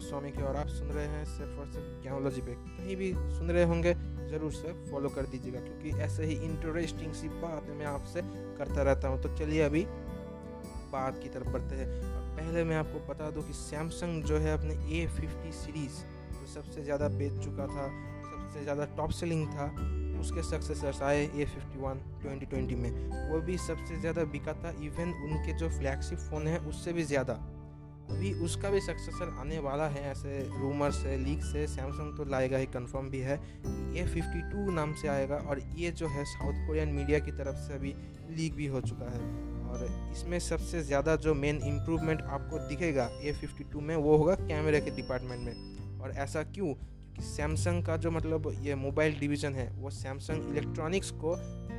स्वामी की और आप सुन रहे हैं सिर्फ़ और सिर्फ़ ज्ञानोलॉजी पे। कहीं भी सुन रहे होंगे, ज़रूर से फॉलो कर दीजिएगा, क्योंकि ऐसे ही इंटरेस्टिंग सी बात मैं आपसे करता रहता हूँ। तो चलिए अभी बात की तरफ़ बढ़ते हैं। पहले मैं आपको बता दूँ कि सैमसंग जो है अपने ए फिफ्टी सीरीज़ जो सबसे ज़्यादा बेच चुका था, सबसे ज़्यादा टॉप सेलिंग था, उसके सक्सेसर्स आए A fifty one twenty twenty में। वो भी सबसे ज़्यादा बिका था इवन उनके जो फ्लैगशिप फ़ोन है, उससे भी ज़्यादा। अभी उसका भी सक्सेसर आने वाला है, ऐसे रूमर्स है लीक से सैमसंग तो लाएगा ही कंफर्म भी है कि फिफ्टी टू नाम से आएगा और ये जो है साउथ कोरियन मीडिया की तरफ़ से अभी लीक भी हो चुका है। और इसमें सबसे ज़्यादा जो मेन इम्प्रूवमेंट आपको दिखेगा ए फिफ्टी टू में वो होगा कैमरे के डिपार्टमेंट में। और ऐसा क्यों? कि सैमसंग का जो मतलब ये मोबाइल डिवीज़न है, वो सैमसंग इलेक्ट्रॉनिक्स को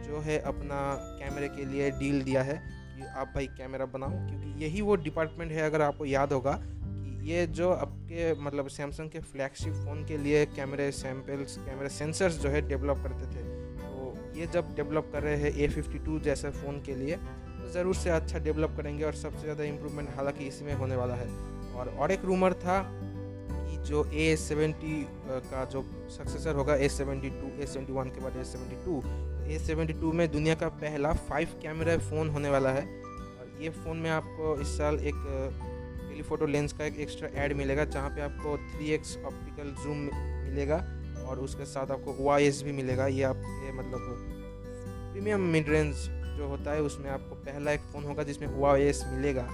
जो है अपना कैमरे के लिए डील दिया है। कि आप भाई कैमरा बनाओ, क्योंकि यही वो डिपार्टमेंट है, अगर आपको याद होगा, कि ये जो आपके मतलब सैमसंग के फ्लैगशिप फ़ोन के लिए कैमरे सैम्पल्स कैमरे सेंसर्स जो है डेवलप करते थे तो ये जब डेवलप कर रहे हैं ए फिफ्टी टू जैसे फ़ोन के लिए तो ज़रूर से अच्छा डेवलप करेंगे और सबसे ज़्यादा इम्प्रूवमेंट हालाँकि इसमें होने वाला है। और और एक रूमर था कि जो ए सेवेंटी का जो सक्सेसर होगा A seventy two A seventy one के बाद A seventy two A seventy two में दुनिया का पहला फाइव कैमरा फ़ोन होने वाला है। और ये फ़ोन में आपको इस साल एक टेलीफोटो लेंस का एक एक्स्ट्रा ऐड मिलेगा, जहाँ पे आपको थ्री एक्स ऑप्टिकल जूम मिलेगा और उसके साथ आपको ओ भी मिलेगा। ये आपके मतलब प्रीमियम मिड रेंज जो होता है, उसमें आपको पहला एक फ़ोन होगा जिसमें OIS मिलेगा।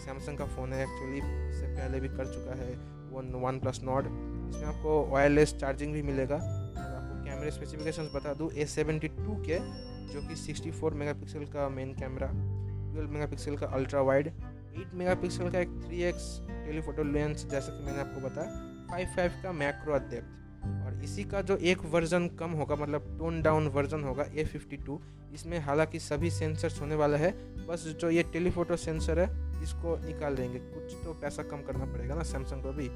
सैमसंग का फ़ोन है एक्चुअली इससे पहले भी कर चुका है। वन वन प्लस नॉट, इसमें आपको वायरलेस चार्जिंग भी मिलेगा। और आपको कैमरे स्पेसिफिकेशंस बता दूँ ए सेवेंटी टू के, जो कि सिक्सटी फोर मेगा पिक्सल का main camera twelve mega pixel का ultra wide eight mega pixel का एक थ्री एक्स टेलीफोटो लेंस जैसा कि मैंने आपको बताया फाइव फाइव का मैक्रो डेप्थ और इसी का जो एक वर्जन कम होगा मतलब टोन डाउन वर्जन होगा ए फिफ्टी टू इसमें हालाँकि सभी सेंसर्स होने वाला है, बस जो ये टेलीफोटो सेंसर है इसको निकाल देंगे। कुछ तो पैसा कम करना पड़ेगा ना सैमसंग को भी।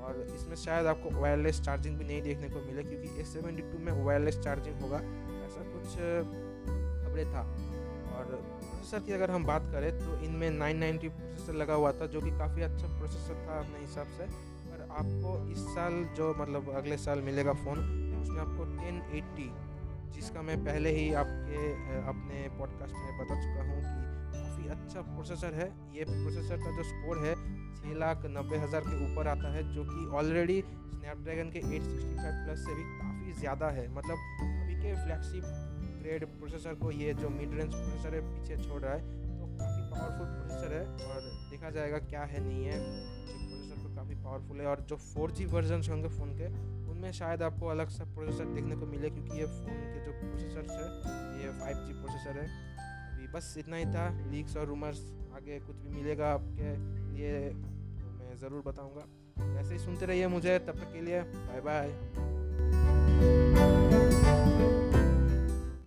और इसमें शायद आपको वायरलेस चार्जिंग भी नहीं देखने को मिले क्योंकि एस सेवेंटी टू में वायरलेस चार्जिंग होगा। ऐसा कुछ खबरें था। और प्रोसेसर की अगर हम बात करें तो इनमें 990 प्रोसेसर लगा हुआ था, जो कि काफ़ी अच्छा प्रोसेसर था अपने हिसाब से। पर आपको इस साल जो मतलब अगले साल मिलेगा फ़ोन उसमें आपको 1080 जिसका मैं पहले ही आपके अपने पॉडकास्ट में बता चुका हूँ कि अच्छा प्रोसेसर है। ये प्रोसेसर का जो स्कोर है छः लाख नब्बे हज़ार के ऊपर आता है, जो कि ऑलरेडी स्नैपड्रैगन के 865 प्लस से भी काफ़ी ज़्यादा है। मतलब अभी के फ्लैगशिप ग्रेड प्रोसेसर को ये जो मिड रेंज प्रोसेसर है, पीछे छोड़ रहा है तो काफ़ी पावरफुल प्रोसेसर है और देखा जाएगा क्या है, नहीं है। प्रोसेसर तो काफ़ी पावरफुल है और जो फोर जी वर्जन होंगे फ़ोन के, उनमें शायद आपको अलग सा प्रोसेसर देखने को मिले, क्योंकि ये फ़ोन के जो प्रोसेसर है, ये फाइव जी प्रोसेसर है। बस इतना ही था। लीक्स और रूमर्स आगे कुछ भी मिलेगा आपके लिए तो मैं ज़रूर बताऊँगा। ऐसे ही सुनते रहिए मुझे, तब तक के लिए बाय बाय